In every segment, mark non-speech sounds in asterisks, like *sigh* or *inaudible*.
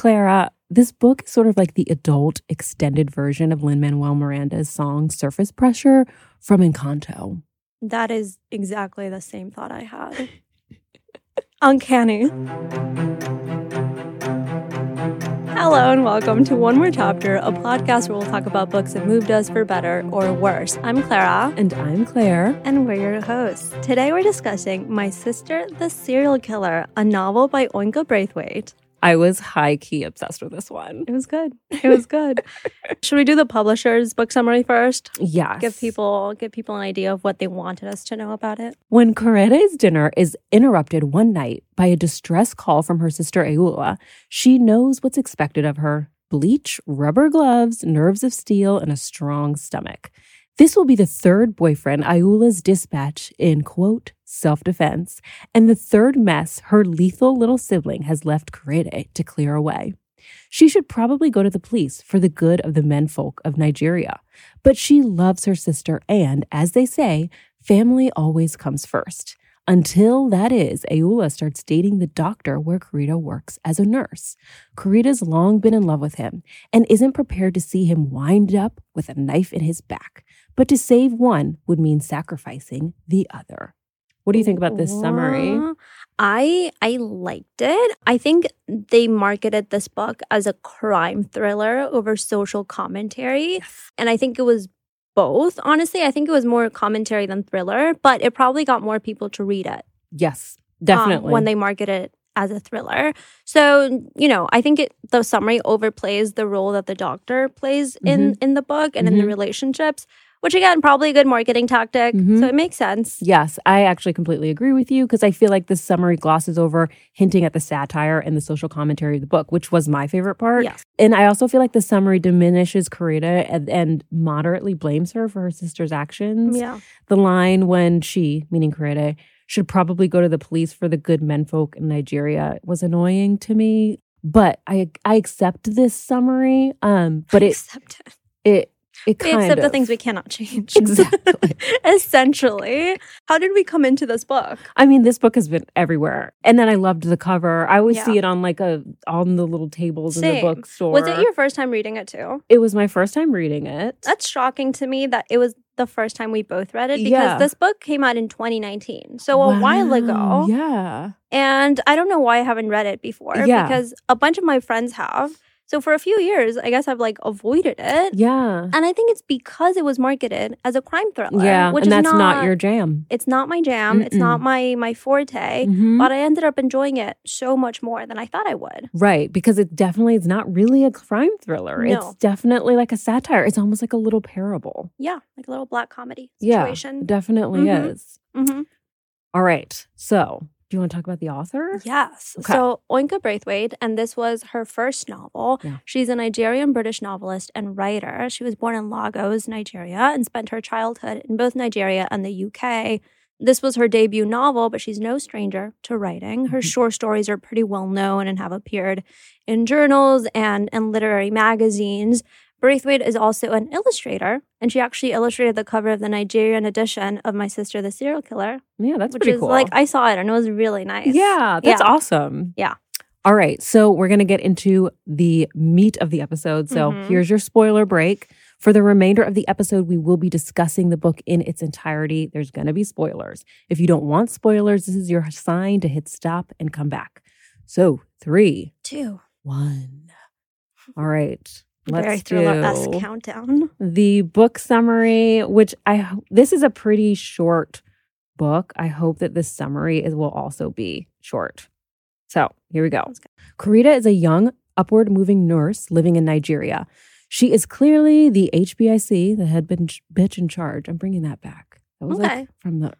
Clara, this book is sort of like the adult extended version of Lin Manuel Miranda's song Surface Pressure from Encanto. That is exactly the same thought I had. *laughs* Uncanny. Hello and welcome to One More Chapter, a podcast where we'll talk about books that moved us for better or worse. I'm Clara. And I'm Claire. And we're your hosts. Today we're discussing My Sister the Serial Killer, a novel by Oyinkan Braithwaite. I was high key obsessed with this one. It was good. It was good. *laughs* Should we do the publisher's book summary first? Yes. Give people give people an idea of what they wanted us to know about it. When Korede's dinner is interrupted one night by a distress call from her sister Ayoola, she knows what's expected of her. Bleach, rubber gloves, nerves of steel, and a strong stomach. This will be the third boyfriend Ayoola's dispatch in, quote, self defense, and the third mess her lethal little sibling has left Korede to clear away. She should probably go to the police for the good of the menfolk of Nigeria, but she loves her sister, and as they say, family always comes first. Until that is, Ayoola starts dating the doctor where Korede works as a nurse. Korede's long been in love with him and isn't prepared to see him wind up with a knife in his back. But to save one would mean sacrificing the other. What do you think about this summary? I I liked it. I think they marketed this book as a crime thriller over social commentary. And I think it was both. Honestly, I think it was more commentary than thriller, but it probably got more people to read it. Yes, um, definitely. when they market it as a thriller. So, you know, I think it the summary overplays the role that the doctor plays in in the book and in the Mhm. relationships, which again, probably a good marketing tactic. Mhm. So it makes sense. Yes, I actually completely agree with you because I feel like this summary glosses over hinting at the satire and the social commentary of the book, which was my favorite part. Yes. And I also feel like the summary diminishes Korede and, and moderately blames her for her sister's actions. Yeah. The line when she, meaning Korede, should probably go to the police for the good menfolk in Nigeria was annoying to me. But I I accept this summary. Um, but it it. it it We accept of the things we cannot change. Exactly. *laughs* Essentially. How did we come into this book? I mean, this book has been everywhere. And then I loved the cover. I always Yeah. see it on like a on the little tables in the Same. bookstore. Was it your first time reading it too? It was my first time reading it. That's shocking to me that it was the first time we both read it because Yeah. this book came out in 2019. So a while ago. Yeah. And I don't know why I haven't read it before Yeah. because a bunch of my friends have. So for a few years, I guess I've like avoided it. Yeah. And I think it's because it was marketed as a crime thriller. Yeah. which and is that's not, your jam. It's not my jam. It's not my my forte. Mhm. But I ended up enjoying it so much more than I thought I would. Right, because it definitely is not really a crime thriller. No. It's definitely like a satire. It's almost like a little parable. Yeah, like a little black comedy Yeah, situation. it definitely Mhm. is. hmm All right. So, do you want to talk about the author? Yes. Okay. So Oyinkan Braithwaite, and this was her first novel. Yeah. She's a Nigerian British novelist and writer. She was born in Lagos, Nigeria, and spent her childhood in both Nigeria and the UK. This was her debut novel, but she's no stranger to writing. Her Mhm. short stories are pretty well known and have appeared in journals and, and literary magazines. Braithwaite is also an illustrator, and she actually illustrated the cover of the Nigerian edition of My Sister the Serial Killer, Yeah, that's which pretty is cool. like I saw it and it was really nice. Yeah, that's Yeah. awesome. Yeah. All right. So we're going to get into the meat of the episode. So Mhm. here's your spoiler break. For the remainder of the episode, we will be discussing the book in its entirety. There's going to be spoilers. If you don't want spoilers, this is your sign to hit stop and come back. So three, Two. one. All right. Very Let's esque do countdown. the book summary, which I this is a pretty short book. I hope that this summary is will also be short. So here we go. Korede is a young, upward moving nurse living in Nigeria. She is clearly the HBIC, the head bitch bitch in charge. I'm bringing that back. That was Okay. like from the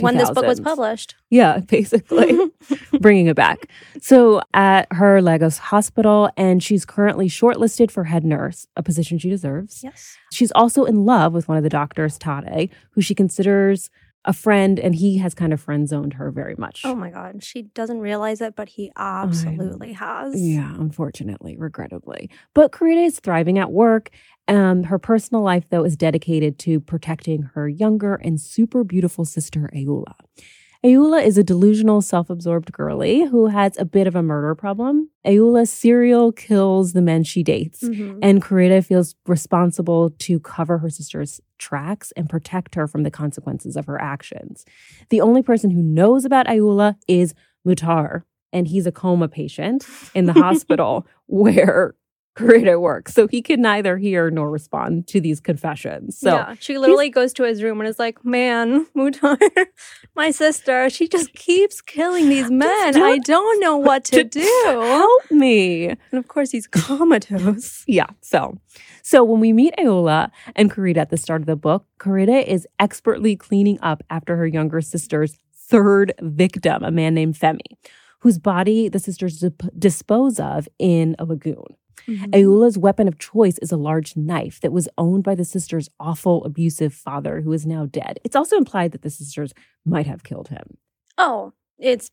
When this book was published. yeah, *laughs* basically *laughs* bringing it back. So at her Lagos hospital, and she's currently shortlisted for head nurse, a position she deserves. yes. She's also in love with one of the doctors, Tade, who she considers a friend, and he has kind of friend zoned her very much. Oh my God. She doesn't realize it, but he absolutely has. Yeah, unfortunately, regrettably. But Korede is thriving at work. Um, her personal life, though, is dedicated to protecting her younger and super beautiful sister, Ayoola. Ayoola is a delusional, self absorbed girly who has a bit of a murder problem. Ayoola serial kills the men she dates, Mhm. and Korede feels responsible to cover her sister's tracks and protect her from the consequences of her actions. The only person who knows about Ayoola is Muhtar, and he's a coma patient in the *laughs* hospital where Korede works. So he can neither hear nor respond to these confessions. So yeah, she literally goes to his room and is like, "Man, *laughs* Muhtar, my sister, she just keeps killing these men. I don't know what to do." help me. And of course, he's *laughs* comatose. Yeah. So, so when we meet Ayoola and Korede at the start of the book, Korede is expertly cleaning up after her younger sister's third victim, a man named Femi, whose body the sisters dip- dispose of in a lagoon. Mm-hmm. Ayoola's weapon of choice is a large knife that was owned by the sisters' awful, abusive father, who is now dead. It's also implied that the sisters might have killed him. Oh, it's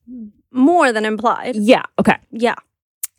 more than implied. Yeah. Okay. Yeah.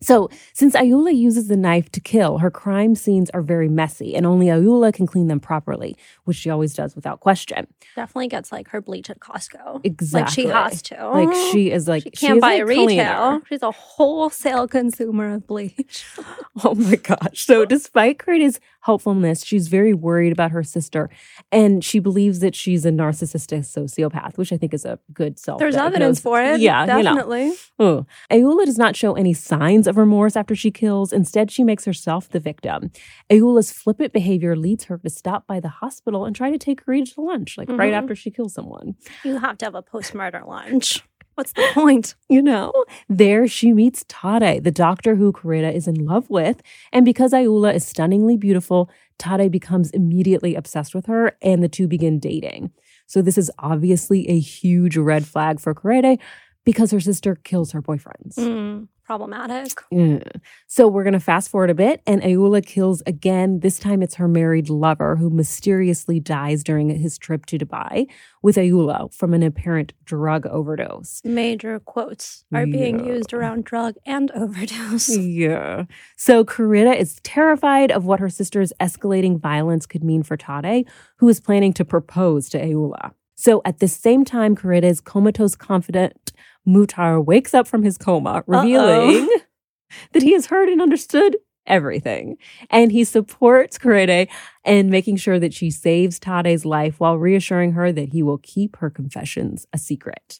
So, since Ayoola uses the knife to kill, her crime scenes are very messy, and only Ayoola can clean them properly, which she always does without question. Definitely gets like her bleach at Costco. Exactly. Like she has to. Like she is like She can't is buy retail. cleaner. She's a wholesale consumer of bleach. *laughs* Oh my gosh. So, despite Korede's helpfulness, she's very worried about her sister, and she believes that she's a narcissistic sociopath, which I think is a good self. There's evidence for it. Yeah, you know. definitely. Oh. Ayoola does not show any signs of remorse after she kills. Instead, she makes herself the victim. Ayoola's flippant behavior leads her to stop by the hospital and try to take Korede to lunch, like right Mhm. after she kills someone. You have to have a post-murder lunch. What's the point? You know, there she meets Tade, the doctor who Korede is in love with. And because Ayoola is stunningly beautiful, Tade becomes immediately obsessed with her and the two begin dating. So this is obviously a huge red flag for Korede because her sister kills her boyfriends. Mm, problematic. Yeah. So we're going to fast forward a bit, and Ayoola kills again. This time it's her married lover who mysteriously dies during his trip to Dubai with Ayoola from an apparent drug overdose. Major quotes are being used around drug and *laughs* overdose. Yeah. So Korede is terrified of what her sister's escalating violence could mean for Tade, who is planning to propose to Ayoola. So at the same time, Korede's comatose confident Muhtar wakes up from his coma, revealing *laughs* that he has heard and understood everything. And he supports Korede in making sure that she saves Tade's life while reassuring her that he will keep her confessions a secret.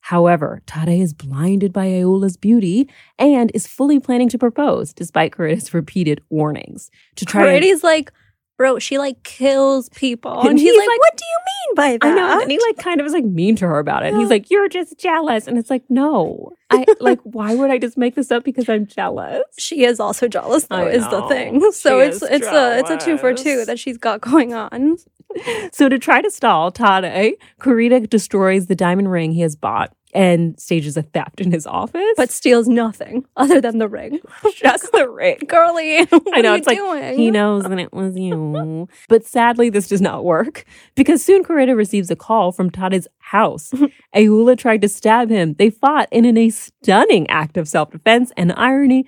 However, Tade is blinded by Ayoola's beauty and is fully planning to propose despite Korede's repeated warnings. To try Brady's like, bro, she like kills people. And And, he's, he's like, like- what do you mean by that? I know, and he like kind of was like mean to her about it. And he's *gasps* like, "You're just jealous," and it's like, "No, I like. *laughs* Why would I just make this up because I'm jealous?" she is also jealous though, is the thing. So She it's it's a it's a two for two that she's got going on. *laughs* So to try to stall Tade, Korede destroys the diamond ring he has bought and stages a theft in his office. But steals nothing other than the ring. *laughs* just the ring. Girly, *laughs* what I know are it's you like doing? he knows that it was you. *laughs* but sadly, this does not work because soon Korede receives a call from Tade's house. Ayoola tried to stab him. They fought, and in a stunning act of self defense and irony,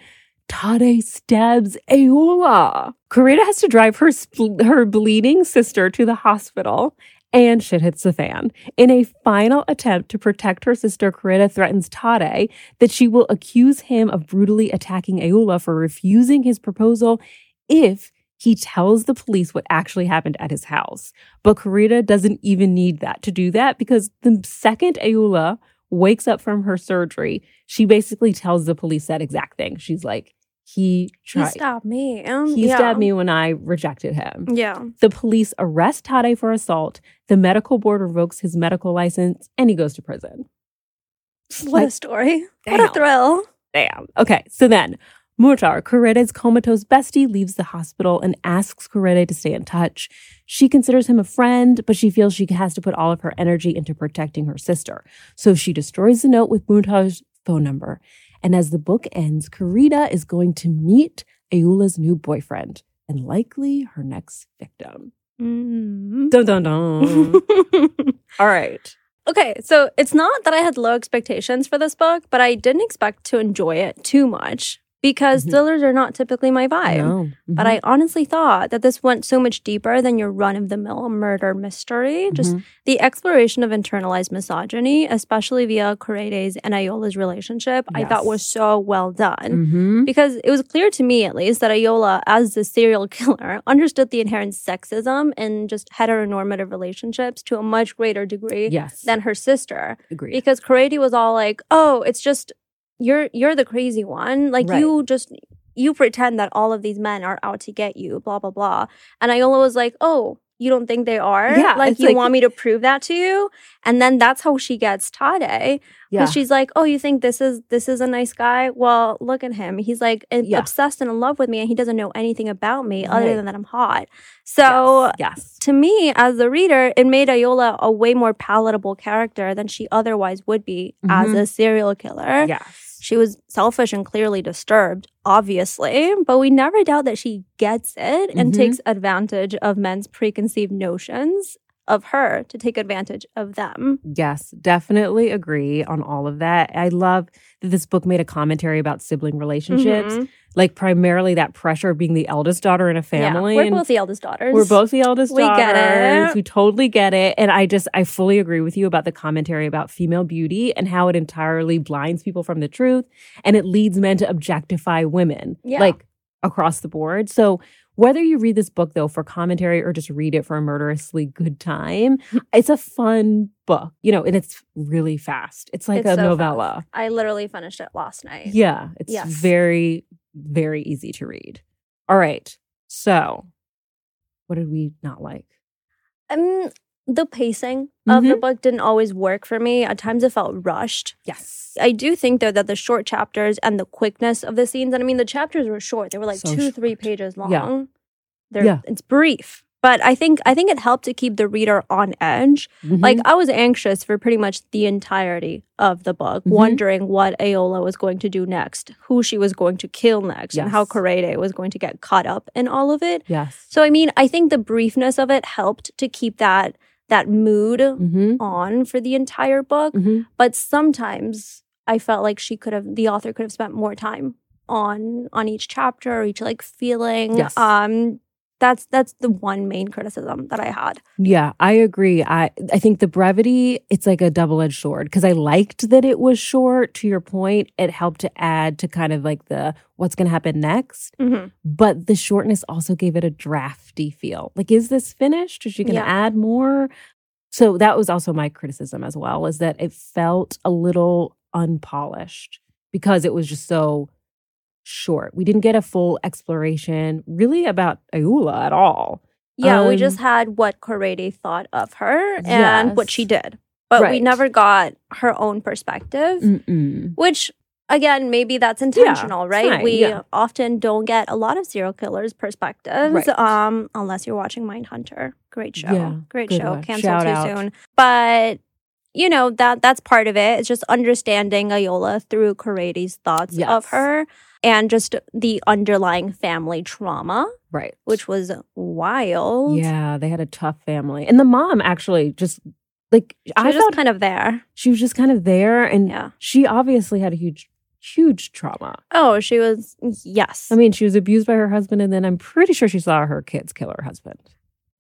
Tade stabs Ayoola. Korede has to drive her spl- her bleeding sister to the hospital. And shit hits the fan. In a final attempt to protect her sister, Korede threatens Tade that she will accuse him of brutally attacking Ayoola for refusing his proposal if he tells the police what actually happened at his house. But Korede doesn't even need that to do that because the second Ayoola wakes up from her surgery, she basically tells the police that exact thing. She's like, he tried. He stabbed me. Um, He yeah. stabbed me when I rejected him. Yeah. The police arrest Tade for assault. The medical board revokes his medical license and he goes to prison. *laughs* What a Like, story. What a thrill. Damn. Okay, so then Muhtar, Korede's comatose bestie, leaves the hospital and asks Korede to stay in touch. She considers him a friend, but she feels she has to put all of her energy into protecting her sister. So she destroys the note with Muhtar's phone number. And as the book ends, Korede is going to meet Ayoola's new boyfriend and likely her next victim. Mm. Dun dun dun. *laughs* all right. okay, so it's not that I had low expectations for this book, but I didn't expect to enjoy it too much because Mhm. thrillers are not typically my vibe. No. But I honestly thought that this went so much deeper than your run of the mill murder mystery. Just Mhm. the exploration of internalized misogyny, especially via Korede's and Ayoola's relationship, I thought was so well done. Mhm. Because it was clear to me, at least, that Ayoola, as the serial *laughs* killer, understood the inherent sexism in just heteronormative relationships to a much greater degree yes. than her sister. Agreed. Because Korede was all like, "Oh, it's just you're you're the crazy one. Like Right. you just you pretend that all of these men are out to get you. Blah blah blah." And Ayoola was like, "Oh." You don't think they are? Yeah, like you like- want me to prove that to you? And then that's how she gets Tade yeah. because she's like, "Oh, you think this is this is a nice guy? Well, look at him. He's like Yeah. obsessed and in love with me, and he doesn't know anything about me other than that I'm hot." So yes. yes. to me, as the reader, it made Ayoola a way more palatable character than she otherwise would be as Mhm. a serial killer. Yes. She was selfish and clearly disturbed, obviously, but we never doubt that she gets it and Mhm. takes advantage of men's preconceived notions of her to take advantage of them. Yes, definitely agree on all of that. I love that this book made a commentary about sibling relationships, Mhm. like primarily that pressure of being the eldest daughter in a family. Yeah, we're and both the eldest daughters. we're both the eldest We get it. We totally get it. And I just, I fully agree with you about the commentary about female beauty and how it entirely blinds people from the truth and it leads men to objectify women, Yeah. like across the board. So, whether you read this book though for commentary or just read it for a murderously good time, it's a fun book, you know, and it's really fast. It's like It's a so novella. fast. I literally finished it last night. Yeah, it's Yes. very, very easy to read. All right. So, what did we not like? Um, the pacing of the Mhm. book didn't always work for me. At times, it felt rushed. Yes. I do think though that the short chapters and the quickness of the scenes, and I mean the chapters were short; they were like So two, three pages long. Yeah. They're, Yeah. it's brief, but I think I think it helped to keep the reader on edge. Mhm. Like I was anxious for pretty much the entirety of the book, Mhm. wondering what Ayoola was going to do next, who she was going to kill next, and how Yes. Korede was going to get caught up in all of it. yes. So I mean, I think the briefness of it helped to keep that that mood Mm-hmm. on for the entire book. Mm-hmm. But sometimes I felt like she could have the author could have spent more time on on each chapter or each like feeling. Yes. Um that's that's the one main criticism that I had. Yeah, I agree. I I think the brevity it's like a double-edged sword because I liked that it was short to your point. It helped to add to kind of like the what's going to happen next, Mhm. but the shortness also gave it a drafty feel. Like is this finished? Is she going to Yeah. add more? So that was also my criticism as well is that it felt a little unpolished because it was just so short. We didn't get a full exploration really about Ayoola at all. Yeah, we Um, just had what Korede thought of her and what she did. But we never got her own perspective, Mm-mm. which again, maybe that's intentional, right? fine, we yeah. often don't get a lot of serial killers' perspectives, Right. um, unless you're watching Mindhunter. Great show. Yeah, Great show. one. Cancel Shout too out. soon. But you know, that that's part of it. It's just understanding Ayoola through Korede's thoughts of her and just the underlying family trauma, Right. which was wild. Yeah, they had a tough family. And the mom actually just like She I was just kind of there. she was just kind of there and Yeah. she obviously had a huge huge trauma. Oh, she was yes. I mean, she was abused by her husband and then I'm pretty sure she saw her kids kill her husband.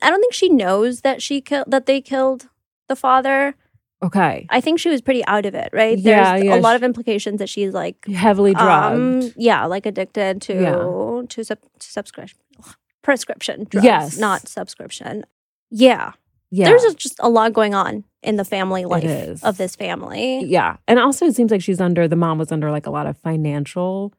I don't think she knows that she killed that they killed the father. Okay. I think she was pretty out of it, right? Yeah, There's yeah, a lot she- of implications that she's like Heavily drugged. um, yeah, like addicted to Yeah. to sub- to subscription prescription drugs, Yes. not subscription. Yeah. yeah. There's just- a lot going on in the family life of this family. Yeah. And also it seems like she's under the mom was under like a lot of financial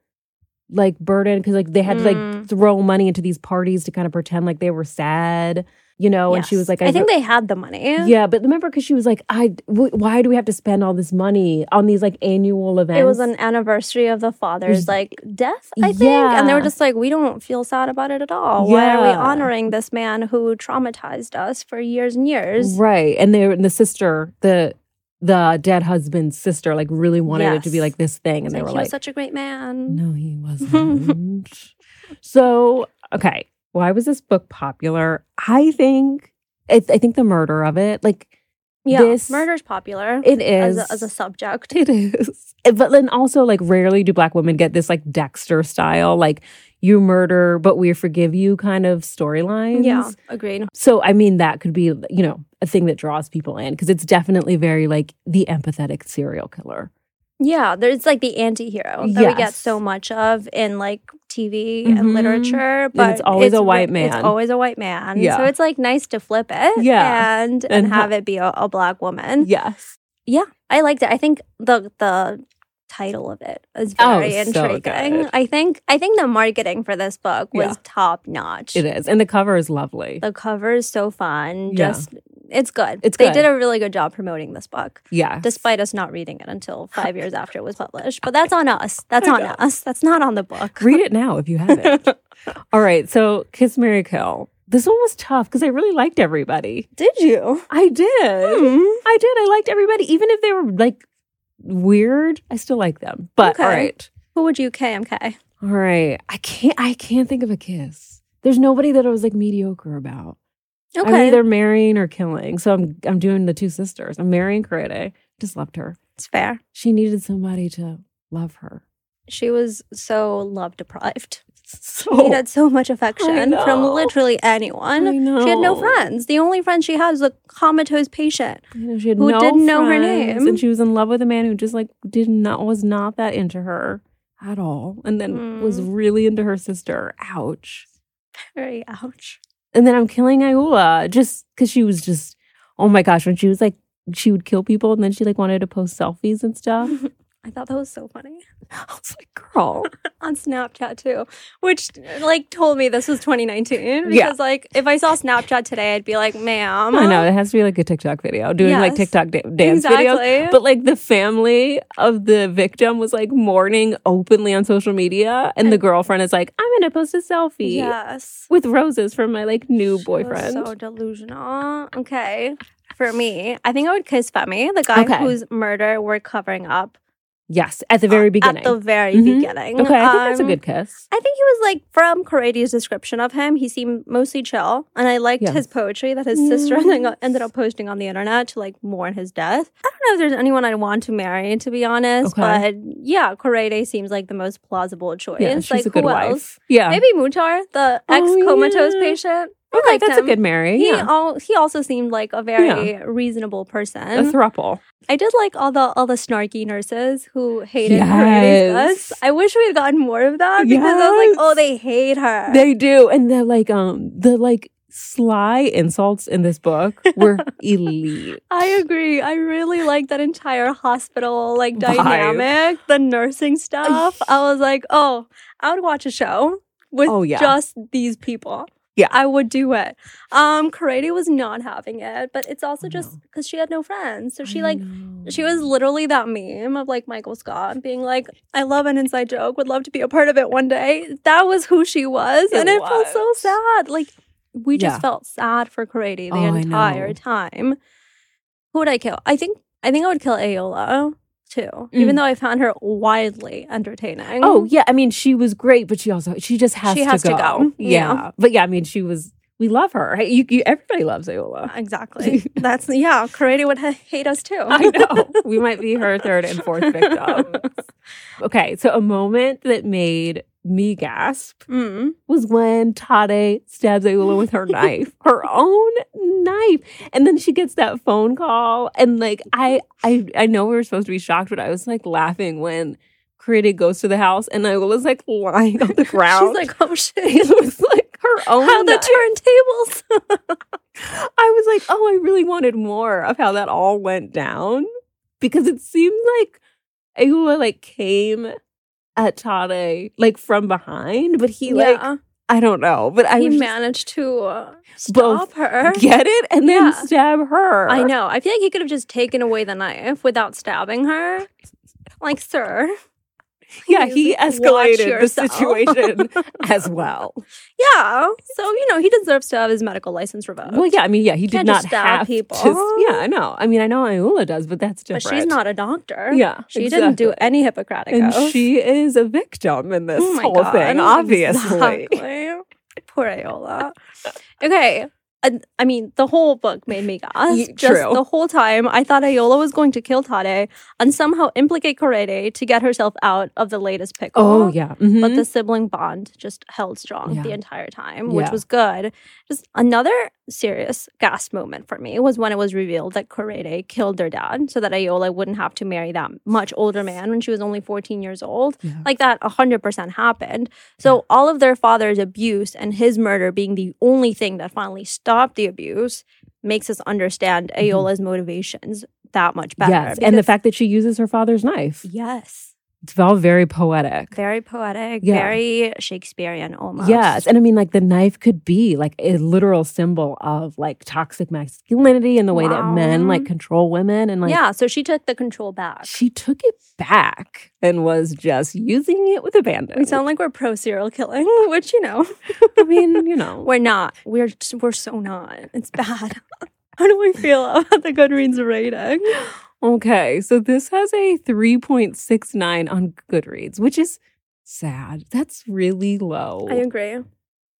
like burden because like they had to like Mm. throw money into these parties to kind of pretend like they were sad, you know, and she was like I, think they had the money. Yeah, but remember because she was like, I, w- why do we have to spend all this money on these like annual events? It was an anniversary of the father's Was- like death, I think. And they were just like, we don't feel sad about it at all. Why are we honoring this man who traumatized us for years and years? right, and they and the sister, the the dead husband's sister, like really wanted it to be like this thing, and they like, were he like, was such a great man. no, he *laughs* wasn't. so okay, why was this book popular? I think, I, I think the murder of it, like. Yeah, this murder's popular It is as a, as a subject. It is. Eh, but then also, like, rarely do black women get this, like, Dexter style, like, you murder, but we forgive you kind of storylines. Yeah, agreed. So, I mean, that could be, you know, a thing that draws people in because it's definitely very, like, the empathetic serial killer. Yeah, there's like the anti-hero that we get so much of in like TV Mhm. and literature, but it's always a white man. It's always a white man. Yeah. So it's like nice to flip it, Yeah. and and, And have it be a, a black woman. Yes. Yeah, I liked it. I think the the title of it is Oh, very so intriguing. good. I think I think the marketing for this book was Yeah. top notch. It is. And the cover is lovely. The cover is so fun. Yeah. Just it's good. It's they good. did a really good job promoting this book, Yeah. despite us not reading it until *laughs* five years after it was published. But that's on us. *laughs* That's on us. That's not on the book. Read it now if you haven't. *laughs* All right. So, Kiss Mary Kill. This one was tough because I really liked everybody. Did you? I did. Hmm. I did. I liked everybody, even if they were like weird. I still like them. But Okay. all right, Who would you KMK? all right. I can't. I can't think of a kiss. There's nobody that I was like mediocre about. I'm either marrying or killing. So I'm I'm doing the two sisters. I'm marrying Korede. Just loved her. it's fair. She needed somebody to love her. She was so love deprived. *laughs* So She needed so much affection from literally anyone. She had no friends. The only friend she had was a comatose patient. Know, had who no didn't know her name. and she was in love with a man who just like did not was not that into her at all, and then was Mm. really into her sister. Ouch. Very ouch. And then I'm killing Ayoola just because she was just oh my gosh when she was like she would kill people and then she like wanted to post selfies and stuff. *laughs* I thought that was so funny *laughs* I was like, girl, *laughs* on Snapchat too, which like told me this was 2019 because Yeah. like if I saw Snapchat today, I'd be like, "Ma'am, I know it has to be like a TikTok video doing like TikTok da- dance videos. exactly." But like the family of the victim was like mourning openly on social media, and the girlfriend is like, "I'm gonna post a selfie yes, with roses from my like new boyfriend." so delusional. Okay, for me, I think I would kiss Femi, the guy Okay. whose murder we're covering up yes, at the very uh, beginning. At the very Mhm. beginning. okay, I think that's a Um, good kiss. I think he was like from Korede's description of him. He seemed mostly chill, and I liked his poetry that his sister ended up- posting on the internet to like mourn his death. I don't know if there's anyone I'd want to marry, to be honest. Okay. But yeah, Corady seems like the most plausible choice. Yeah, she's like a good who wife. else? Yeah, Maybe Muhtar, the Oh, ex comatose yeah. patient. I okay, that's a good marry. He yeah, he also seemed like a very reasonable person. a thruple. I did like all the all the snarky nurses who hated Yes. I wish we had gotten more of that because I was like, oh, they hate her. They do, and the like, um, the like sly insults in this book were *laughs* elite. I agree. I really like that entire hospital like Vibe. dynamic, the nursing stuff. I was like, oh, I would watch a show with Oh, yeah. just these people. Yeah. I would do it. Um, Korede was not having it, but it's also just because she had no friends. So she like she was literally that meme of like Michael Scott being like, I love an inside joke, would love to be a part of it one day. That was who she was. It and it felt so sad. Like we just Yeah. felt sad for Korede the Oh, entire time. Who would I kill? I think I think I would kill Ayoola too. Even Mm. though I found her wildly entertaining. Oh yeah, I mean she was great, but she also she just has, She has to to go. go, Yeah. yeah. but yeah, I mean she was. We love her. You, you everybody loves Ayoola. Exactly. *laughs* That's yeah, Korede would ha- hate us too. I know. *laughs* we might be her third and fourth victims. *laughs* Okay, so a moment that made me gasp Mm. was when Tade stabs Ayoola with her *laughs* knife, her own knife, and then she gets that phone call, and like I, I, I know we were supposed to be shocked, but I was like laughing when Korede goes to the house and Ayoola's like lying on the *laughs* ground. She's like, oh shit. *laughs* it was like her own. How the turntables. I was like, oh, I really wanted more of how that all went down because it seemed like Ayoola like came at Tade like from behind, but he like. I don't know, but I he managed to uh, stop her. get it and then Yeah. stab her. I know. I feel like he could have just taken away the knife without stabbing her. Like, sir. *laughs* Yeah, he escalated the situation *laughs* as well. Yeah. So, you know, he deserves to have his medical license revoked. Well, yeah, I mean, yeah, he did Can't not just stab have people. to. Yeah, I know. I mean, I know Ayoola does, but that's different. but she's not a doctor. Yeah, She didn't do any Hippocratic and oath. she is a victim in this Oh whole God. thing, obviously. Exactly. Poor Ayoola. Okay. I, I mean, the whole book made me gasp. Just true. the whole time, I thought Ayoola was going to kill Tade and somehow implicate Korede to get herself out of the latest pickle. Oh yeah. Mhm. But the sibling bond just held strong Yeah. the entire time, which Yeah. was good. Just another serious gasp moment for me was when it was revealed that Korede killed their dad so that Ayoola wouldn't have to marry that much older man when she was only 14 years old. Yeah. Like that 100% happened. So all of their father's abuse and his murder being the only thing that finally stopped the abuse makes us understand Ayoola's motivations that much better. Mm-hmm. yes, and the fact that she uses her father's knife. Yes. It's all very poetic. Very poetic, Yeah. very Shakespearean almost. Yes. And I mean, like, the knife could be like a literal symbol of like toxic masculinity and the way that men like control women. And like, yeah, so she took the control back. she took it back and was just using it with abandon. We sound like we're pro serial killing, *laughs* which you know I mean, you know. *laughs* we're not. We're we're so not. It's bad. *laughs* How do we feel about the Goodreads rating? Okay. So this has a 3.69 on Goodreads, which is sad. That's really low. I agree.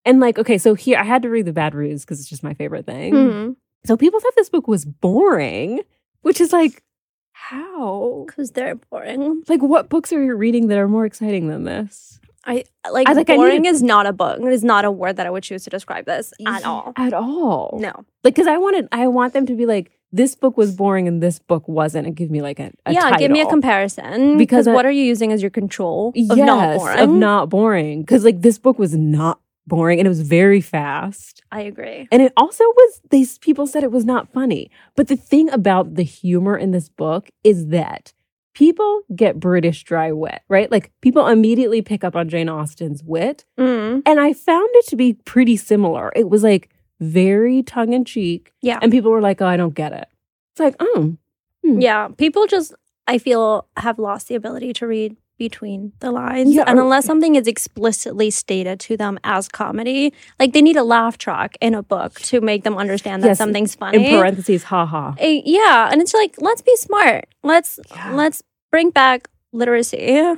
and like, okay, so here I had to read the bad reviews because it's just my favorite thing. Because So people thought this book was boring, which is like, how? Because they're boring. Like, what books are you reading that are more exciting than this? I like, I- like, boring is not a book. It is not a word that I would choose to describe this at all. At all. No. Like, because I wanted, I want them to be like, this book was boring and this book wasn't, and give me like a, a yeah, give me a comparison. Because Because I- what are you using as your control of yes, not boring? of not boring. Because like this book was not boring and it was very fast. I agree. And it also was these people said it was not funny. But the thing about the humor in this book is that people get British dry wit, right? Like people immediately pick up on Jane Austen's wit. Mm. And I found it to be pretty similar. It was like very tongue in cheek. Yeah. And people were like, oh, I don't get it. It's like, oh, Hmm. Yeah, people just I feel have lost the ability to read between the lines. Yeah, and unless something is explicitly stated to them as comedy, like they need a laugh track in a book to make them understand that Yes, something's funny. in parentheses, haha. Eh, yeah, and it's like let's be smart. Let's Yeah. let's bring back literacy. Yeah.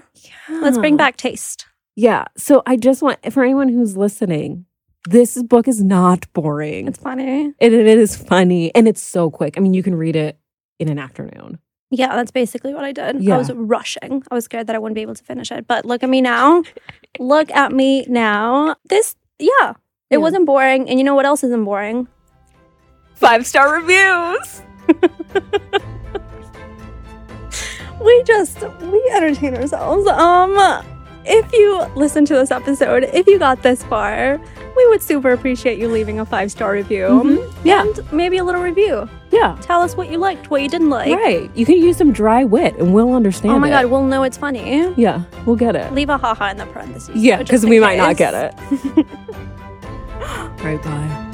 Let's bring back taste. Yeah. So I just want for anyone who's listening, this book is not boring. It's funny. It, it is funny and it's so quick. I mean, you can read it in an afternoon. Yeah, that's basically what I did. Yeah. I was rushing. I was scared that I wouldn't be able to finish it. But look at me now. *laughs* look at me now. This, yeah, Yeah. it wasn't boring. And you know what else isn't boring? Five star reviews. *laughs* We just we entertain ourselves. Um, if you listen to this episode, if you got this far, we would super appreciate you leaving a five star review. Mhm. Yeah. and maybe a little review. Yeah. Tell us what you liked, what you didn't like. right. You can use some dry wit and we'll understand. Oh my it. god, we'll know it's funny. Yeah, we'll get it. Leave a haha in the parentheses. Yeah, because we might not get it. All *laughs* right, bye.